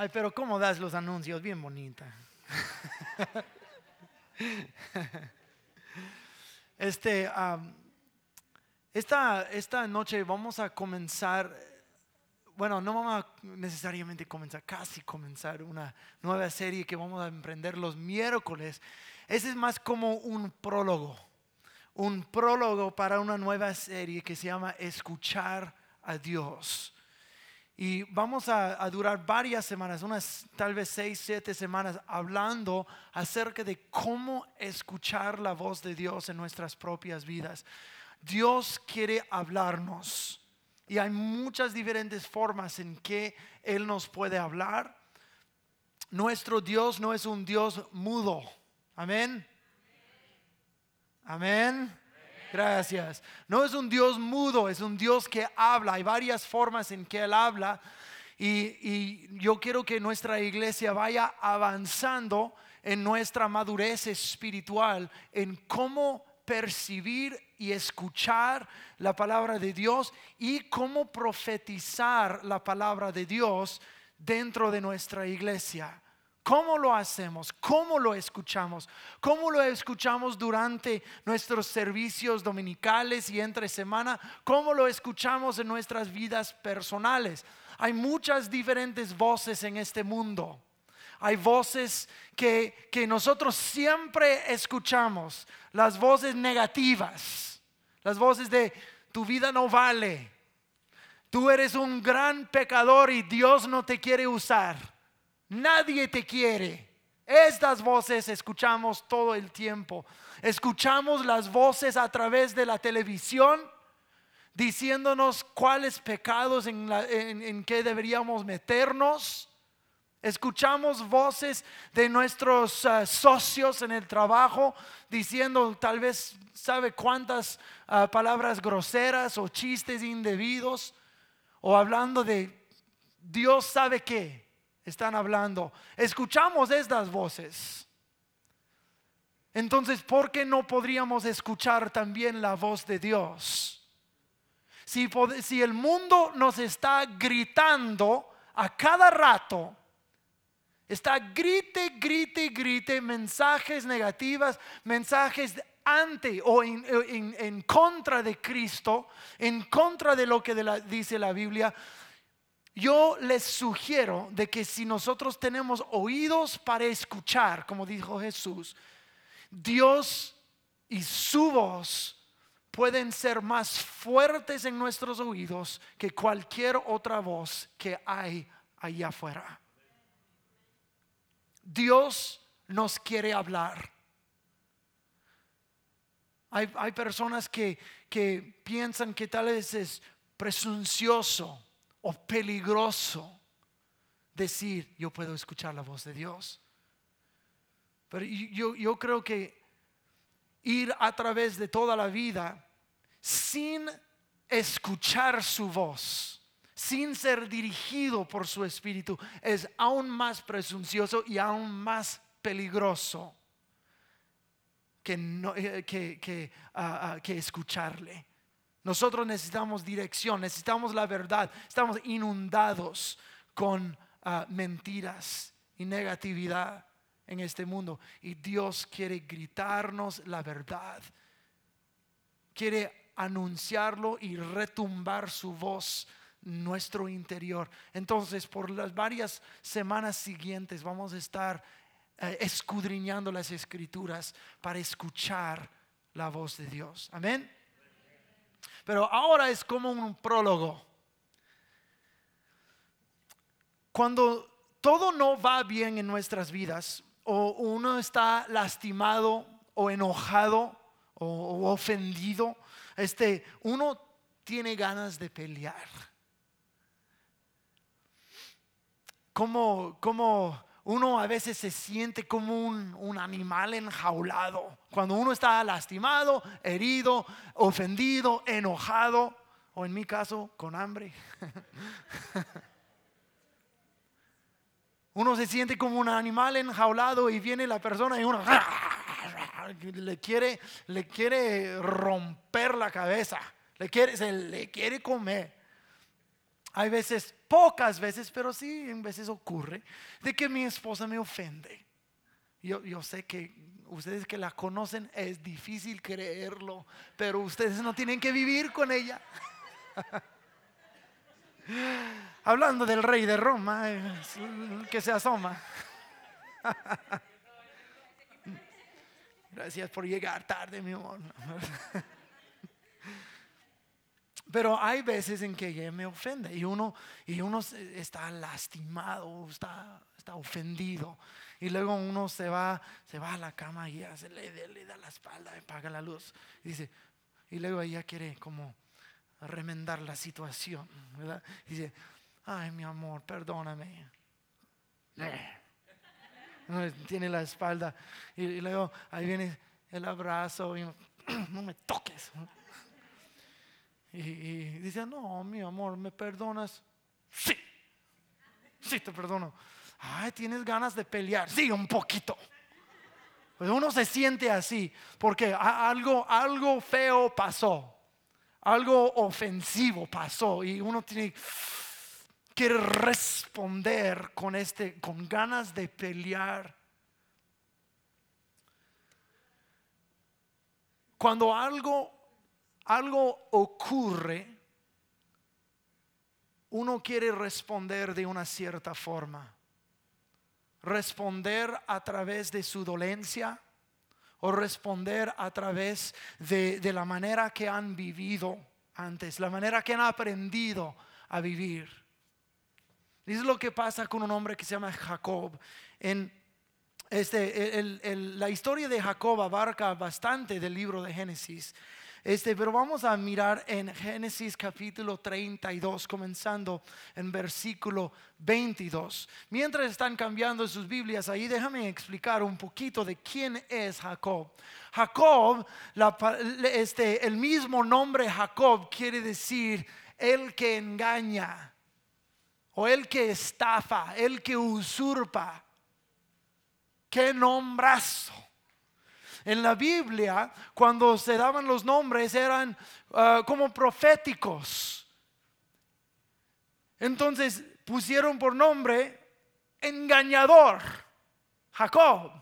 Ay, pero ¿cómo das los anuncios? Bien bonita. Este, esta, esta noche vamos a comenzar, bueno, no vamos a necesariamente comenzar, casi comenzar una nueva serie que vamos a emprender los miércoles. Ese es más como un prólogo, un prólogo para una nueva serie que se llama Escuchar a Dios. Y vamos a, durar varias semanas, unas tal vez seis, siete semanas, hablando acerca de cómo escuchar la voz de Dios en nuestras propias vidas. Dios quiere hablarnos y hay muchas diferentes formas en que Él nos puede hablar. Nuestro Dios no es un Dios mudo. Amén. Amén. Gracias. No es un Dios mudo, es un Dios que habla. Hay varias formas en que Él habla. Y, yo quiero que nuestra iglesia vaya avanzando en nuestra madurez espiritual, en cómo percibir y escuchar la palabra de Dios y cómo profetizar la palabra de Dios dentro de nuestra iglesia. ¿Cómo lo hacemos? ¿Cómo lo escuchamos? ¿Cómo lo escuchamos durante nuestros servicios dominicales y entre semana? ¿Cómo lo escuchamos en nuestras vidas personales? Hay muchas diferentes voces en este mundo. Hay voces que, que nosotros siempre escuchamos, las voces negativas, las voces de tu vida no vale, tú eres un gran pecador y Dios no te quiere usar Nadie te quiere. Estas voces escuchamos todo el tiempo. Escuchamos las voces a través de la televisión diciéndonos cuáles pecados en, en, que deberíamos meternos. Escuchamos voces de nuestros ah, socios en el trabajo diciendo tal vez sabe cuántas ah, palabras groseras o chistes indebidos o hablando de Dios sabe qué están hablando. Escuchamos estas voces. Entonces, ¿por qué no podríamos escuchar también la voz de Dios? Si, si el mundo nos está gritando a cada rato, está grite, grite, grite mensajes negativas, mensajes ante o en, contra de Cristo, en contra de lo que dice la Biblia, yo les sugiero de que si nosotros tenemos oídos para escuchar, como dijo Jesús, Dios y su voz pueden ser más fuertes en nuestros oídos que cualquier otra voz que hay allá afuera. Dios nos quiere hablar. Hay, hay personas que, que piensan que tal vez es presuncioso o peligroso decir, yo puedo escuchar la voz de Dios. Pero yo, yo creo que ir a través de toda la vida sin escuchar su voz, sin ser dirigido por su espíritu, es aún más presuncioso y aún más peligroso que, no, eh, que, que, ah, ah, que escucharle. Nosotros necesitamos dirección, necesitamos la verdad. Estamos inundados con ah, mentiras y negatividad en este mundo. Y Dios quiere gritarnos la verdad. Quiere anunciarlo y retumbar su voz nuestro interior. Entonces, por las varias semanas siguientes vamos a estar eh, escudriñando las escrituras para escuchar la voz de Dios. Amén. Pero ahora es como un prólogo. Cuando todo no va bien en nuestras vidas, o uno está lastimado o enojado o, ofendido, este, uno tiene ganas de pelear. Como, como uno a veces se siente como un, animal enjaulado. Cuando uno está lastimado, herido, ofendido, enojado, o en mi caso, con hambre. uno se siente como un animal enjaulado y viene la persona y uno le quiere, le quiere romper la cabeza, le quiere, se le quiere comer. Hay veces pocas veces, pero sí en veces ocurre, de que mi esposa me ofende. Yo, yo sé que ustedes que la conocen es difícil creerlo, pero ustedes no tienen que vivir con ella. Hablando del rey de Roma, que se asoma. Gracias por llegar tarde, mi amor. Pero hay veces en que ella me ofende y uno, y uno está lastimado, está, está ofendido. Y luego uno se va, se va a la cama y ya se le, da la espalda, apaga la luz. Y dice, y luego ella quiere como remendar la situación, dice, ay mi amor, perdóname. Tiene la espalda y, luego ahí viene el abrazo y no me toques. Y, dice, no, mi amor, ¿me perdonas? Sí, sí te perdono. Ay, tienes ganas de pelear. Sí, un poquito. Pues uno se siente así porque algo, algo feo pasó algo ofensivo pasó y uno tiene que responder con este con ganas de pelear. Cuando algo algo ocurre, uno quiere responder de una cierta forma. Responder a través de su dolencia, o responder a través de, la manera que han vivido antes, la manera que han aprendido a vivir. Es lo que pasa con un hombre que se llama Jacob. En este, la historia de Jacob abarca bastante del libro de Génesis. Este, pero vamos a mirar en Génesis capítulo 32, comenzando en versículo 22. Mientras están cambiando sus Biblias ahí, déjame explicar un poquito de quién es Jacob. Jacob, este, el mismo nombre Jacob quiere decir el que engaña o el que estafa, el que usurpa. Qué nombrazo. En la Biblia, cuando se daban los nombres, eran ah, como proféticos. Entonces pusieron por nombre engañador, Jacob.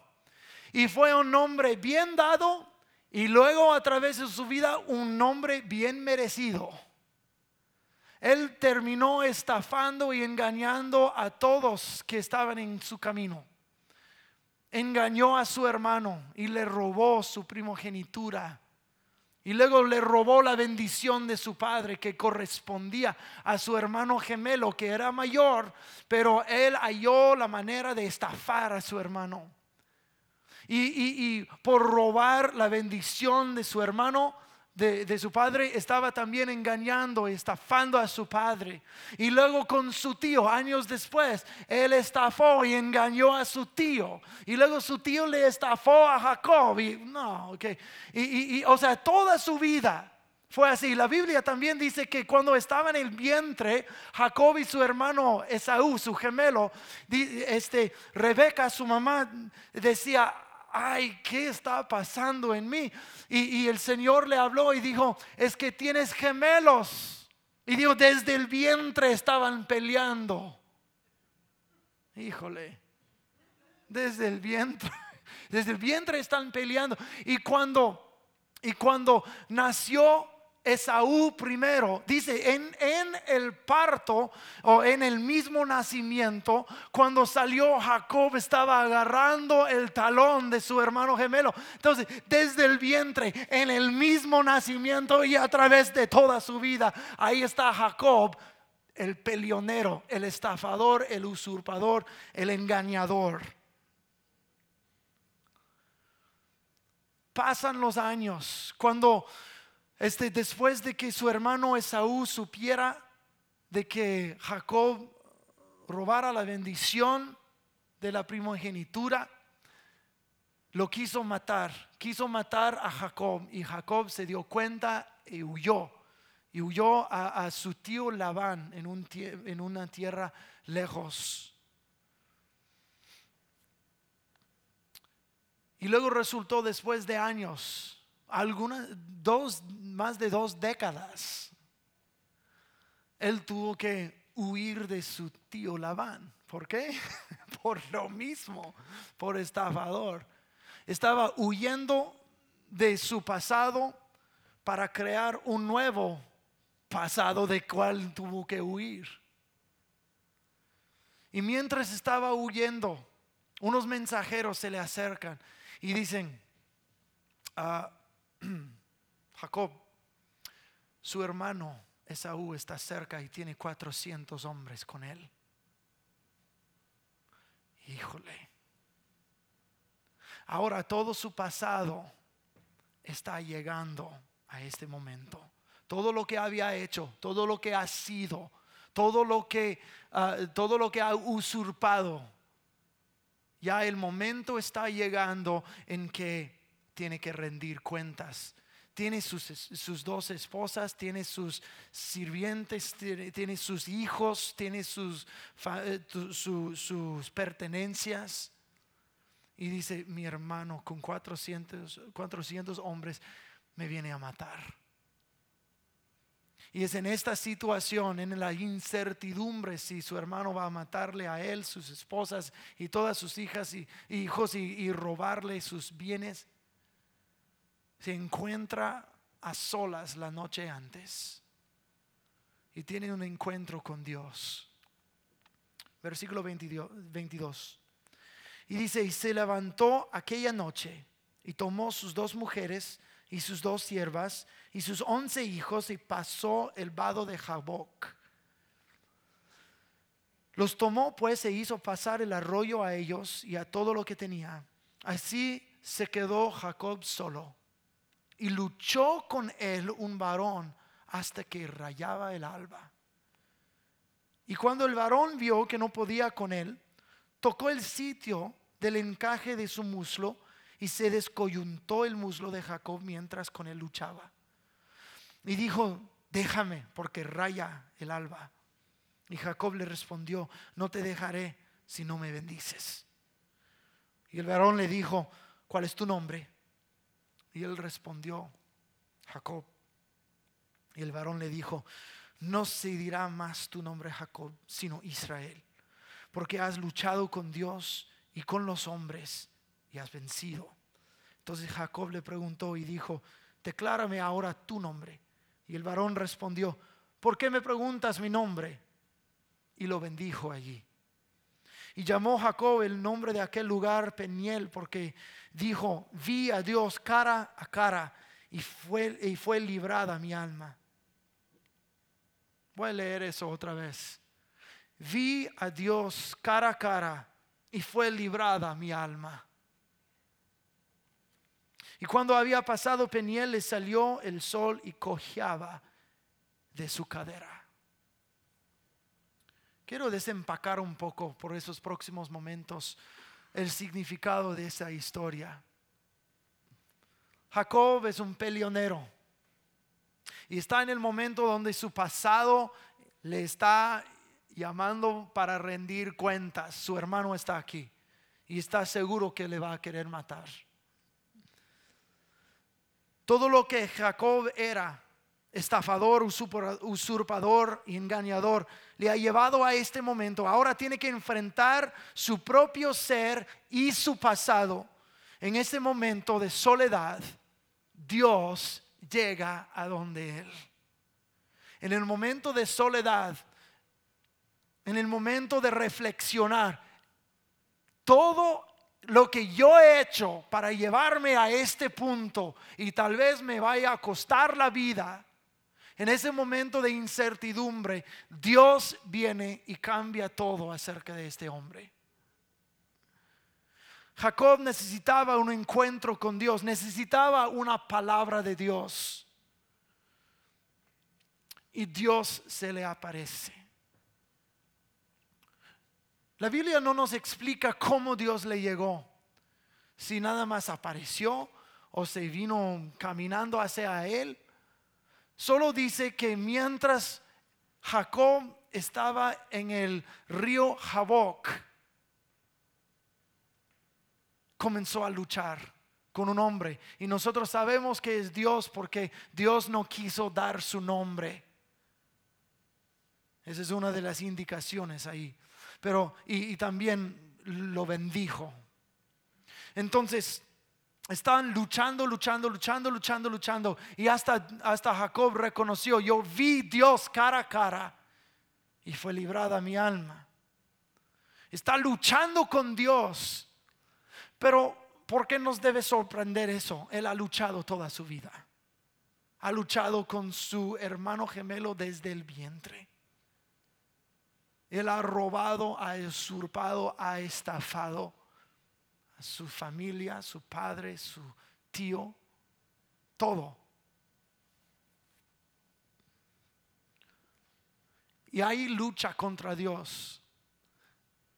Y fue un nombre bien dado y luego a través de su vida un nombre bien merecido. Él terminó estafando y engañando a todos que estaban en su camino engañó a su hermano y le robó su primogenitura. Y luego le robó la bendición de su padre que correspondía a su hermano gemelo que era mayor, pero él halló la manera de estafar a su hermano. Y, por robar la bendición de su hermano, de, su padre estaba también engañando, estafando a su padre. Y luego con su tío, años después, él estafó y engañó a su tío. Y luego su tío le estafó a Jacob. Y no, ok. Y, o sea, toda su vida fue así. La Biblia también dice que cuando estaba en el vientre, Jacob y su hermano Esaú, su gemelo, este, Rebeca, su mamá, decía, ay, ¿qué está pasando en mí? Y, el Señor le habló y dijo, es que tienes gemelos. Y dijo, desde el vientre estaban peleando. Híjole, desde el vientre, desde el vientre están peleando. Y cuando, y cuando nació Esaú primero, dice, en, en, el parto o en el mismo nacimiento, cuando salió Jacob estaba agarrando el talón de su hermano gemelo. Entonces, desde el vientre, en el mismo nacimiento y a través de toda su vida, ahí está Jacob, el pelionero, el estafador, el usurpador, el engañador. Pasan los años, cuando este, después de que su hermano Esaú supiera de que Jacob robara la bendición de la primogenitura, lo quiso matar, quiso matar a Jacob y Jacob se dio cuenta y huyó, y huyó a, su tío Labán en, un, en una tierra lejos. Y luego resultó después de años algunas, dos, más de dos décadas, él tuvo que huir de su tío Labán. ¿Por qué? Por lo mismo, por estafador. Estaba huyendo de su pasado para crear un nuevo pasado de cual tuvo que huir. Y mientras estaba huyendo, unos mensajeros se le acercan y dicen, a Jacob, su hermano Esaú está cerca y tiene 400 hombres con él. Híjole. Ahora todo su pasado está llegando a este momento. Todo lo que había hecho, todo lo que ha sido, todo lo que, ah, todo lo que ha usurpado. Ya el momento está llegando en que tiene que rendir cuentas tiene sus, dos esposas, tiene sus sirvientes, tiene, sus hijos, tiene sus, eh, sus pertenencias. Y dice, mi hermano con 400, 400 hombres me viene a matar. Y es en esta situación, en la incertidumbre, si su hermano va a matarle a él, sus esposas y todas sus hijas y hijos y robarle sus bienes se encuentra a solas la noche antes y tiene un encuentro con Dios. Versículo 22. Y dice, y se levantó aquella noche y tomó sus dos mujeres y sus dos siervas y sus once hijos y pasó el vado de Jaboc. Los tomó pues e hizo pasar el arroyo a ellos y a todo lo que tenía. Así se quedó Jacob solo y luchó con él un varón hasta que rayaba el alba. Y cuando el varón vio que no podía con él, tocó el sitio del encaje de su muslo y se descoyuntó el muslo de Jacob mientras con él luchaba. Y dijo, déjame porque raya el alba. Y Jacob le respondió, no te dejaré si no me bendices. Y el varón le dijo, ¿cuál es tu nombre? Y él respondió, Jacob. Y el varón le dijo, no se dirá más tu nombre Jacob, sino Israel, porque has luchado con Dios y con los hombres y has vencido. Entonces Jacob le preguntó y dijo, declárame ahora tu nombre. Y el varón respondió, ¿por qué me preguntas mi nombre? Y lo bendijo allí. Y llamó Jacob el nombre de aquel lugar Peniel porque dijo, vi a Dios cara a cara y fue, y fue librada mi alma. Voy a leer eso otra vez. Vi a Dios cara a cara y fue librada mi alma. Y cuando había pasado Peniel le salió el sol y cojeaba de su cadera. Quiero desempacar un poco por esos próximos momentos el significado de esa historia. Jacob es un peleonero y está en el momento donde su pasado le está llamando para rendir cuentas. Su hermano está aquí y está seguro que le va a querer matar. Todo lo que Jacob era estafador, usurpador y engañador, le ha llevado a este momento. Ahora tiene que enfrentar su propio ser y su pasado. En este momento de soledad, Dios llega a donde Él. En el momento de soledad, en el momento de reflexionar, todo lo que yo he hecho para llevarme a este punto y tal vez me vaya a costar la vida, en ese momento de incertidumbre, Dios viene y cambia todo acerca de este hombre. Jacob necesitaba un encuentro con Dios, necesitaba una palabra de Dios. Y Dios se le aparece. La Biblia no nos explica cómo Dios le llegó, si nada más apareció o se vino caminando hacia él Solo dice que mientras Jacob estaba en el río Jaboc, comenzó a luchar con un hombre. Y nosotros sabemos que es Dios porque Dios no quiso dar su nombre. Esa es una de las indicaciones ahí. Pero, y, y también lo bendijo. Entonces, están luchando, luchando, luchando, luchando, luchando. Y hasta, hasta Jacob reconoció, yo vi Dios cara a cara y fue librada mi alma. Está luchando con Dios. Pero, ¿por qué nos debe sorprender eso? Él ha luchado toda su vida. Ha luchado con su hermano gemelo desde el vientre. Él ha robado, ha usurpado, ha estafado su familia, su padre, su tío, todo. Y ahí lucha contra Dios.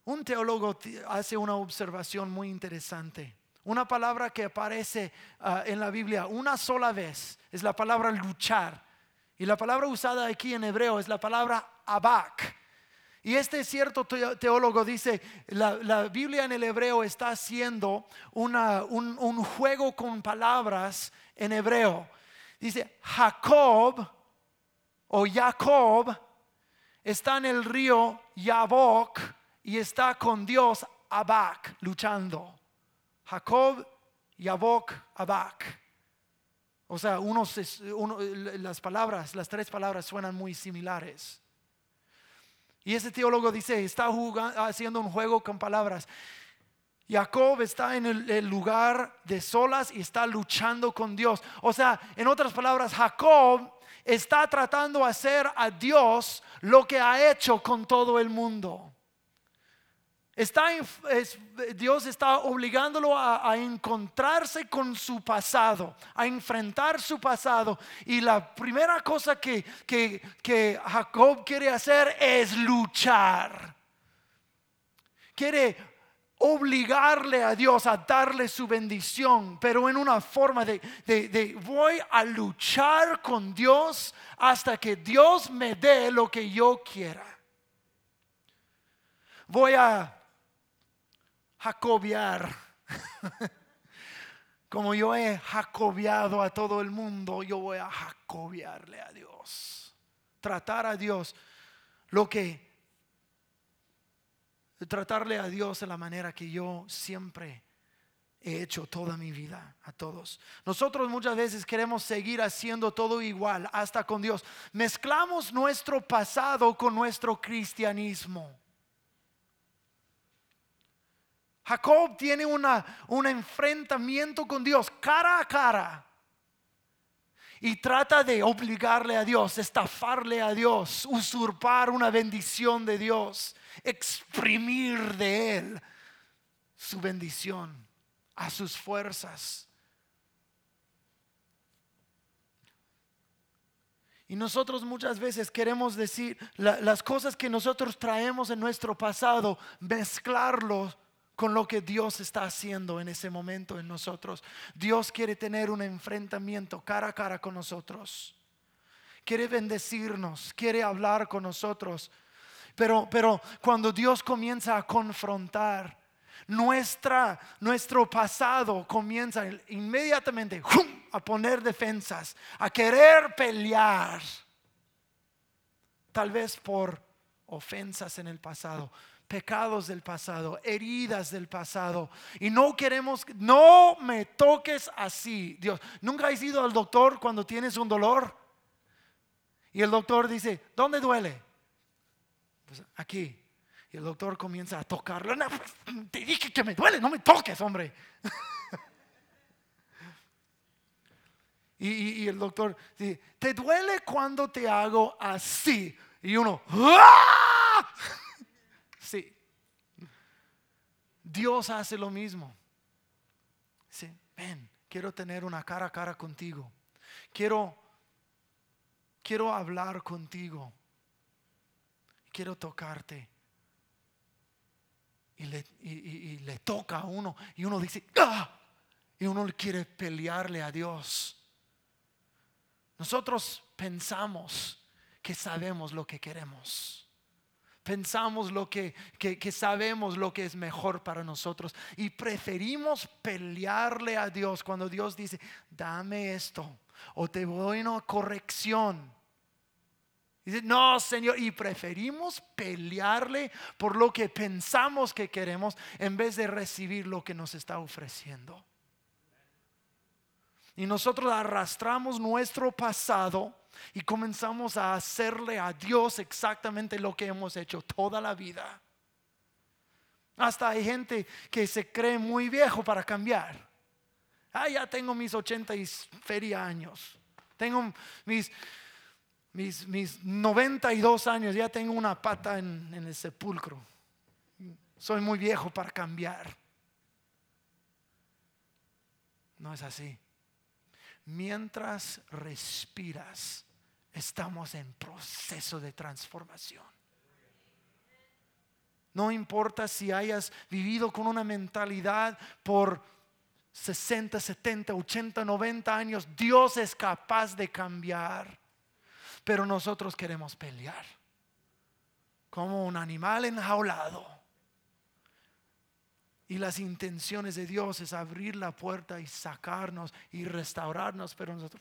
Un teólogo hace una observación muy interesante. Una palabra que aparece ah, en la Biblia una sola vez es la palabra luchar. Y la palabra usada aquí en hebreo es la palabra abak. Y este cierto teólogo dice, la, Biblia en el hebreo está haciendo un, un, juego con palabras en hebreo. Dice, Jacob o Jacob está en el río Yabok y está con Dios Abak luchando. Jacob, Yabok, Abak. O sea, unos, las palabras, las tres palabras suenan muy similares. Y ese teólogo dice, está haciendo un juego con palabras. Jacob está en el, lugar de solas y está luchando con Dios. O sea, en otras palabras, Jacob está tratando de hacer a Dios lo que ha hecho con todo el mundo. Dios está obligándolo a, encontrarse con su pasado, a enfrentar su pasado. Y la primera cosa que, que Jacob quiere hacer es luchar. Quiere obligarle a Dios a darle su bendición, pero en una forma de, de, voy a luchar con Dios hasta que Dios me dé lo que yo quiera. Voy a jacobiar. Como yo he jacobiado a todo el mundo, yo voy a jacobiarle a Dios. Tratar a Dios lo que tratarle a Dios de la manera que yo siempre he hecho toda mi vida a todos. Nosotros muchas veces queremos seguir haciendo todo igual hasta con Dios. Mezclamos nuestro pasado con nuestro cristianismo. Jacob tiene una, un enfrentamiento con Dios cara a cara y trata de obligarle a Dios, estafarle a Dios, usurpar una bendición de Dios, exprimir de Él su bendición a sus fuerzas. Y nosotros muchas veces queremos decir las cosas que nosotros traemos en nuestro pasado, mezclarlos con lo que Dios está haciendo en ese momento en nosotros. Dios quiere tener un enfrentamiento cara a cara con nosotros. Quiere bendecirnos, quiere hablar con nosotros. Pero, pero cuando Dios comienza a confrontar, nuestra, nuestro pasado comienza inmediatamente a poner defensas, a querer pelear. Tal vez por ofensas en el pasado, pecados del pasado, heridas del pasado. Y no queremos, no me toques así, Dios. ¿Nunca has ido al doctor cuando tienes un dolor? Y el doctor dice, ¿dónde duele? Pues aquí. Y el doctor comienza a tocarlo. te dije que me duele, no me toques, hombre. y, el doctor dice, ¿te duele cuando te hago así? Y uno, ¡Ah! Sí. Dios hace lo mismo. Sí, ven, quiero tener una cara a cara contigo. Quiero quiero hablar contigo. Quiero tocarte. Y le, le, toca a uno y uno dice, ¡Ah! y uno quiere pelearle a Dios. Nosotros pensamos que sabemos lo que queremos pensamos lo que, que, sabemos lo que es mejor para nosotros y preferimos pelearle a Dios cuando Dios dice, dame esto o te doy una corrección. Dice, no, Señor, y preferimos pelearle por lo que pensamos que queremos en vez de recibir lo que nos está ofreciendo. Y nosotros arrastramos nuestro pasado y comenzamos a hacerle a Dios exactamente lo que hemos hecho toda la vida. Hasta hay gente que se cree muy viejo para cambiar. Ah, ya tengo mis 80 y feria años. Tengo mis, mis, mis 92 años, ya tengo una pata en, en el sepulcro. Soy muy viejo para cambiar. No es así. Mientras respiras, estamos en proceso de transformación. No importa si hayas vivido con una mentalidad por 60, 70, 80, 90 años, Dios es capaz de cambiar. Pero nosotros queremos pelear como un animal enjaulado. Y las intenciones de Dios es abrir la puerta y sacarnos y restaurarnos, pero nosotros,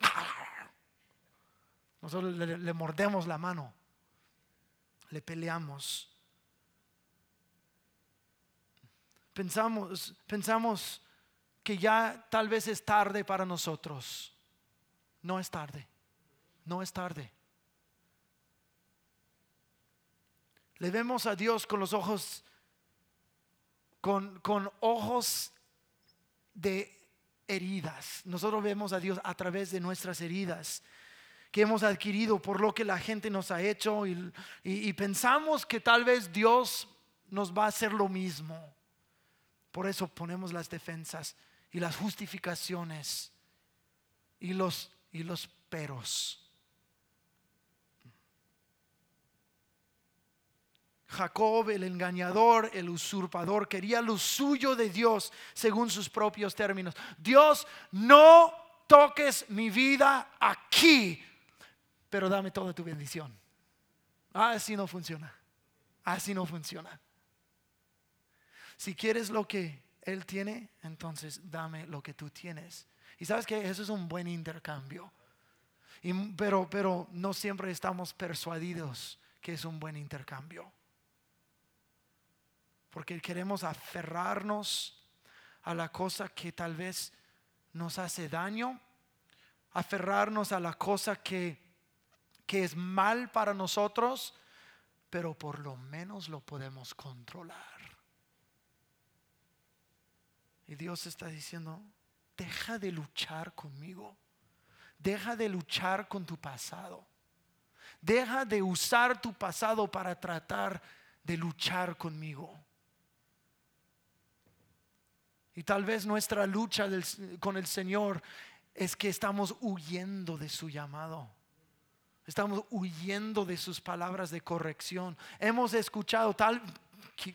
nosotros le, mordemos la mano, le peleamos. Pensamos, pensamos que ya tal vez es tarde para nosotros. No es tarde, no es tarde. Le vemos a Dios con los ojos, con, con ojos de heridas. Nosotros vemos a Dios a través de nuestras heridas que hemos adquirido por lo que la gente nos ha hecho y, y pensamos que tal vez Dios nos va a hacer lo mismo. Por eso ponemos las defensas y las justificaciones y los, y los peros. Jacob, el engañador, el usurpador, quería lo suyo de Dios según sus propios términos. Dios, no toques mi vida aquí, pero dame toda tu bendición. Así no funciona. Así no funciona. Si quieres lo que Él tiene, entonces dame lo que tú tienes. Y sabes que eso es un buen intercambio. pero, pero no siempre estamos persuadidos que es un buen intercambio. Porque queremos aferrarnos a la cosa que tal vez nos hace daño, aferrarnos a la cosa que, que es mal para nosotros, pero por lo menos lo podemos controlar. Y Dios está diciendo, deja de luchar conmigo. Deja de luchar con tu pasado. Deja de usar tu pasado para tratar de luchar conmigo. Y tal vez nuestra lucha con el Señor es que estamos huyendo de su llamado. Estamos huyendo de sus palabras de corrección. Hemos escuchado tal,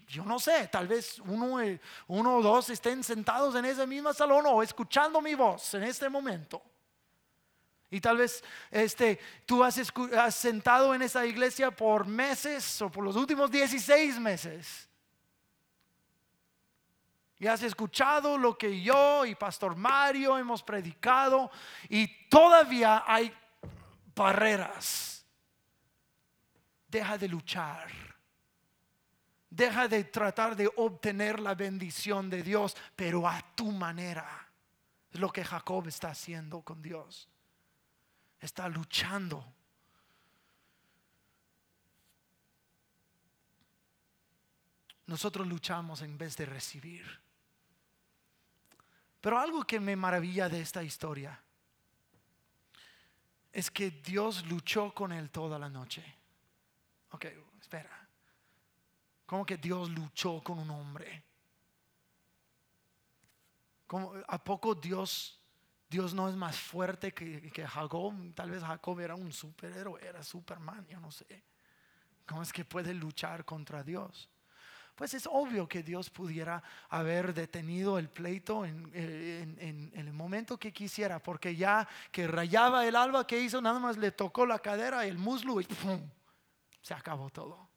yo no sé, tal vez uno, eh, uno o dos estén sentados en ese mismo salón o escuchando mi voz en este momento. Y tal vez este, tú has, has, sentado en esa iglesia por meses o por los últimos 16 meses. Y has escuchado lo que yo y Pastor Mario hemos predicado y todavía hay barreras. Deja de luchar Deja de tratar de obtener la bendición de Dios, pero a tu manera. Es lo que Jacob está haciendo con Dios. Está luchando. Nosotros luchamos en vez de recibir. Pero algo que me maravilla de esta historia es que Dios luchó con él toda la noche. Ok, espera. ¿Cómo que Dios luchó con un hombre? ¿A poco Dios, Dios no es más fuerte que, que Jacob? Tal vez Jacob era un superhéroe, era Superman, yo no sé. ¿Cómo es que puede luchar contra Dios? Pues es obvio que Dios pudiera haber detenido el pleito en, en, el momento que quisiera, porque ya que rayaba el alba, que hizo? Nada más le tocó la cadera, el muslo y ¡pum! se acabó todo.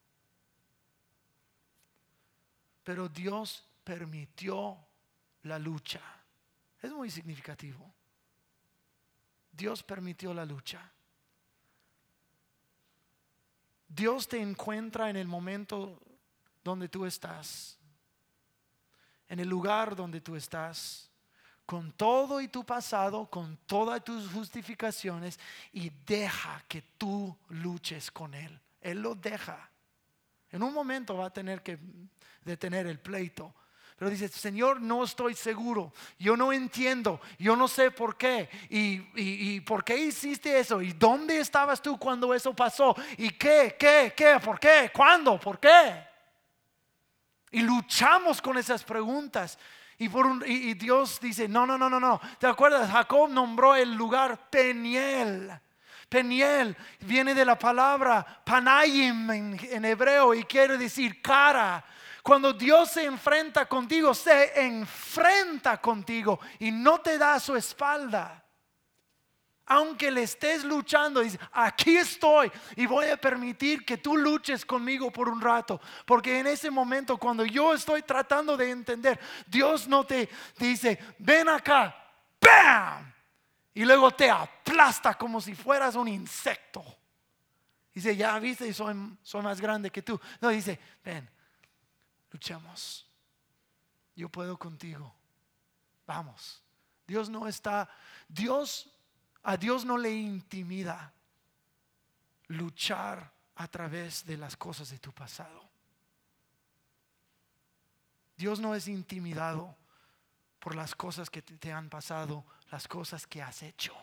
Pero Dios permitió la lucha. Es muy significativo. Dios permitió la lucha. Dios te encuentra en el momento donde tú estás, en el lugar donde tú estás, con todo y tu pasado, con todas tus justificaciones y deja que tú luches con Él. Él lo deja. En un momento va a tener que detener el pleito. Pero dice, Señor, no estoy seguro, yo no entiendo, yo no sé por qué. Y, y, por qué hiciste eso? ¿Y dónde estabas tú cuando eso pasó? ¿Y qué, qué, qué, por qué, cuándo, por qué? Y luchamos con esas preguntas. Y, Dios dice, no, no, no, no, no. ¿Te acuerdas? Jacob nombró el lugar Peniel. Peniel viene de la palabra Panayim en, hebreo y quiere decir cara. Cuando Dios se enfrenta contigo, se enfrenta contigo y no te da su espalda. Aunque le estés luchando, dice, aquí estoy y voy a permitir que tú luches conmigo por un rato. Porque en ese momento, cuando yo estoy tratando de entender, Dios no te dice, ven acá, ¡bam! y luego te aplasta como si fueras un insecto. Dice, ya viste, soy, soy más grande que tú. No, dice, ven, luchemos. Yo puedo contigo. Vamos. Dios no está, Dios, a Dios no le intimida luchar a través de las cosas de tu pasado. Dios no es intimidado por las cosas que te han pasado, las cosas que has hecho,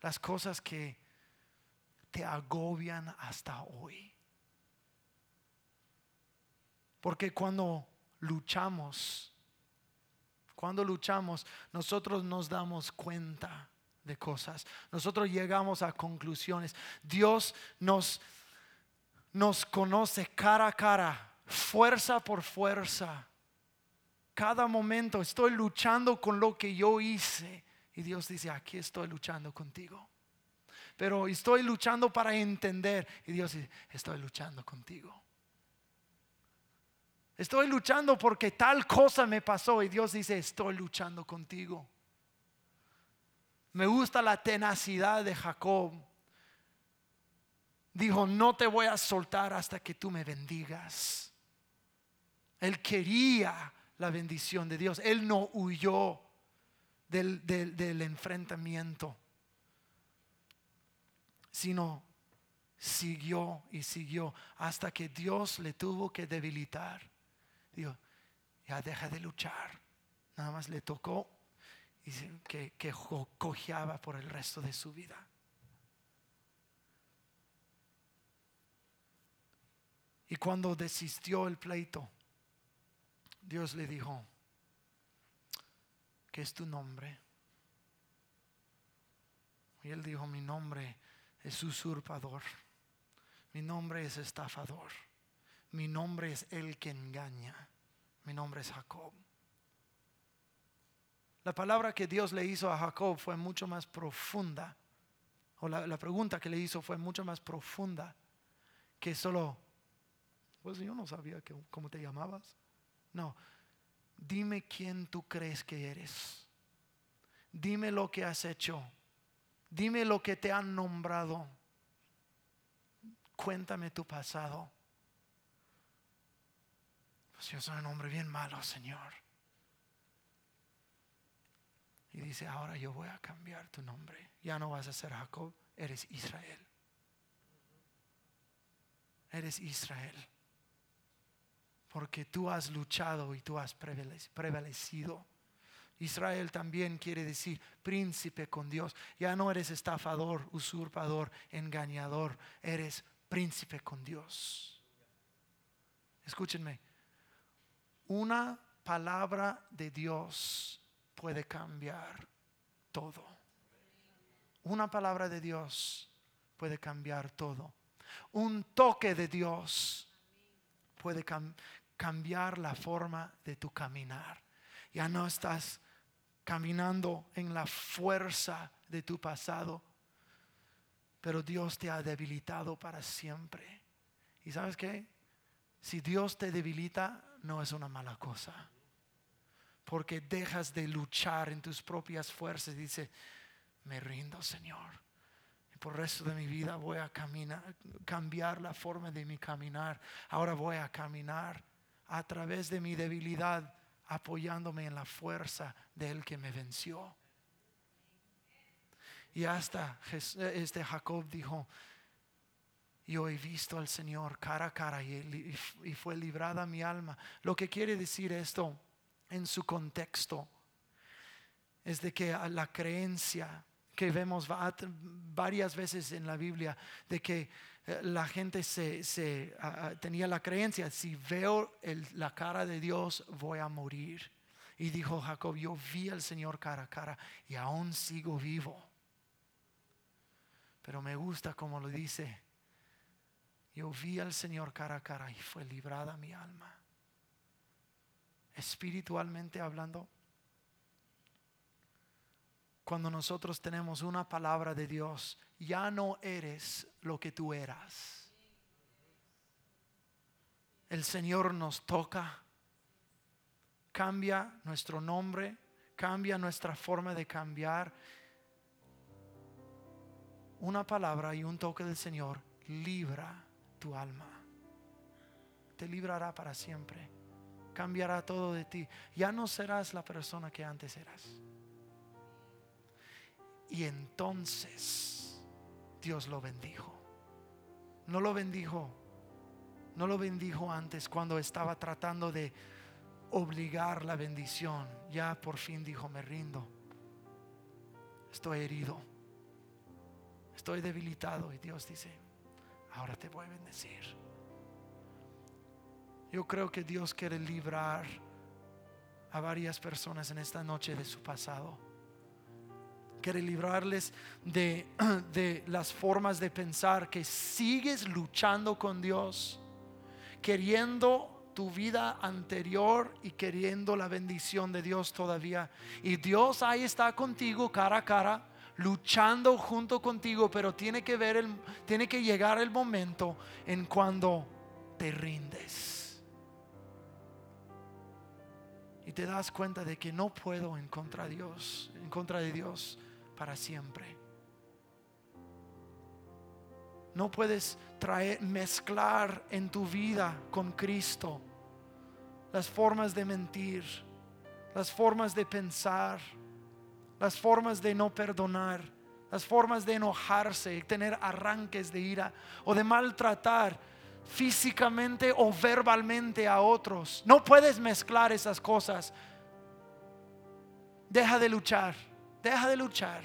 las cosas que te agobian hasta hoy. Porque cuando luchamos, cuando luchamos, nosotros nos damos cuenta de cosas. Nosotros llegamos a conclusiones. Dios nos, nos conoce cara a cara, fuerza por fuerza cada momento estoy luchando con lo que yo hice. Y Dios dice, aquí estoy luchando contigo. Pero estoy luchando para entender. Y Dios dice, estoy luchando contigo. Estoy luchando porque tal cosa me pasó. Y Dios dice, estoy luchando contigo. Me gusta la tenacidad de Jacob. Dijo, no te voy a soltar hasta que tú me bendigas. Él quería la bendición de Dios. Él no huyó del, enfrentamiento, sino siguió y siguió hasta que Dios le tuvo que debilitar. Dijo, ya deja de luchar. Nada más le tocó que, cojeaba por el resto de su vida. Y cuando desistió el pleito, Dios le dijo, ¿qué es tu nombre? Y él dijo, mi nombre es usurpador, mi nombre es estafador, mi nombre es el que engaña, mi nombre es Jacob. La palabra que Dios le hizo a Jacob fue mucho más profunda, o la, pregunta que le hizo fue mucho más profunda que solo, pues yo no sabía que, cómo te llamabas. No, dime quién tú crees que eres. Dime lo que has hecho. Dime lo que te han nombrado. Cuéntame tu pasado. Pues yo soy un hombre bien malo, Señor. Y dice, ahora yo voy a cambiar tu nombre. Ya no vas a ser Jacob, eres Israel. Eres Israel porque tú has luchado y tú has prevalecido. Israel también quiere decir príncipe con Dios. Ya no eres estafador, usurpador, engañador, eres príncipe con Dios. Escúchenme, una palabra de Dios puede cambiar todo. Una palabra de Dios puede cambiar todo. Un toque de Dios puede cambiar la forma de tu caminar. Ya no estás caminando en la fuerza de tu pasado, pero Dios te ha debilitado para siempre. ¿Y sabes qué? Si Dios te debilita, no es una mala cosa. Porque dejas de luchar en tus propias fuerzas. Dice, me rindo, Señor. por el resto de mi vida voy a caminar, cambiar la forma de mi caminar. Ahora voy a caminar a través de mi debilidad, apoyándome en la fuerza del que me venció. Y hasta este Jacob dijo, yo he visto al Señor cara a cara y, y fue librada mi alma. Lo que quiere decir esto en su contexto es de que la creencia que vemos varias veces en la Biblia, de que eh, la gente se, tenía la creencia, si veo la cara de Dios voy a morir. Y dijo Jacob, yo vi al Señor cara a cara y aún sigo vivo. Pero me gusta como lo dice, yo vi al Señor cara a cara y fue librada mi alma. Espiritualmente hablando, cuando nosotros tenemos una palabra de Dios, ya no eres lo que tú eras. El Señor nos toca, cambia nuestro nombre, cambia nuestra forma de cambiar. Una palabra y un toque del Señor libra tu alma. Te librará para siempre. Cambiará todo de ti. Ya no serás la persona que antes eras. Y entonces Dios lo bendijo. No lo bendijo. No lo bendijo antes cuando estaba tratando de obligar la bendición. Ya por fin dijo, me rindo. Estoy herido. Estoy debilitado. Y Dios dice, ahora te voy a bendecir. Yo creo que Dios quiere librar a varias personas en esta noche de su pasado quiere librarles de, de las formas de pensar que sigues luchando con Dios, queriendo tu vida anterior y queriendo la bendición de Dios todavía. Y Dios ahí está contigo cara a cara, luchando junto contigo, pero tiene que ver el, tiene que llegar el momento en cuando te rindes. Y te das cuenta de que no puedo en contra de Dios, en contra de Dios para siempre. No puedes traer, mezclar en tu vida con Cristo las formas de mentir, las formas de pensar, las formas de no perdonar, las formas de enojarse, tener arranques de ira o de maltratar físicamente o verbalmente a otros. No puedes mezclar esas cosas. Deja de luchar. Deja de luchar.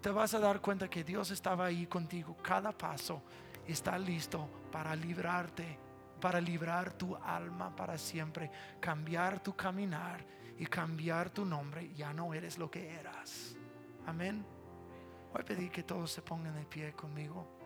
Te vas a dar cuenta que Dios estaba ahí contigo. Cada paso está listo para librarte, para librar tu alma para siempre, cambiar tu caminar y cambiar tu nombre. Ya no eres lo que eras. Amén. Voy a pedir que todos se pongan de pie conmigo.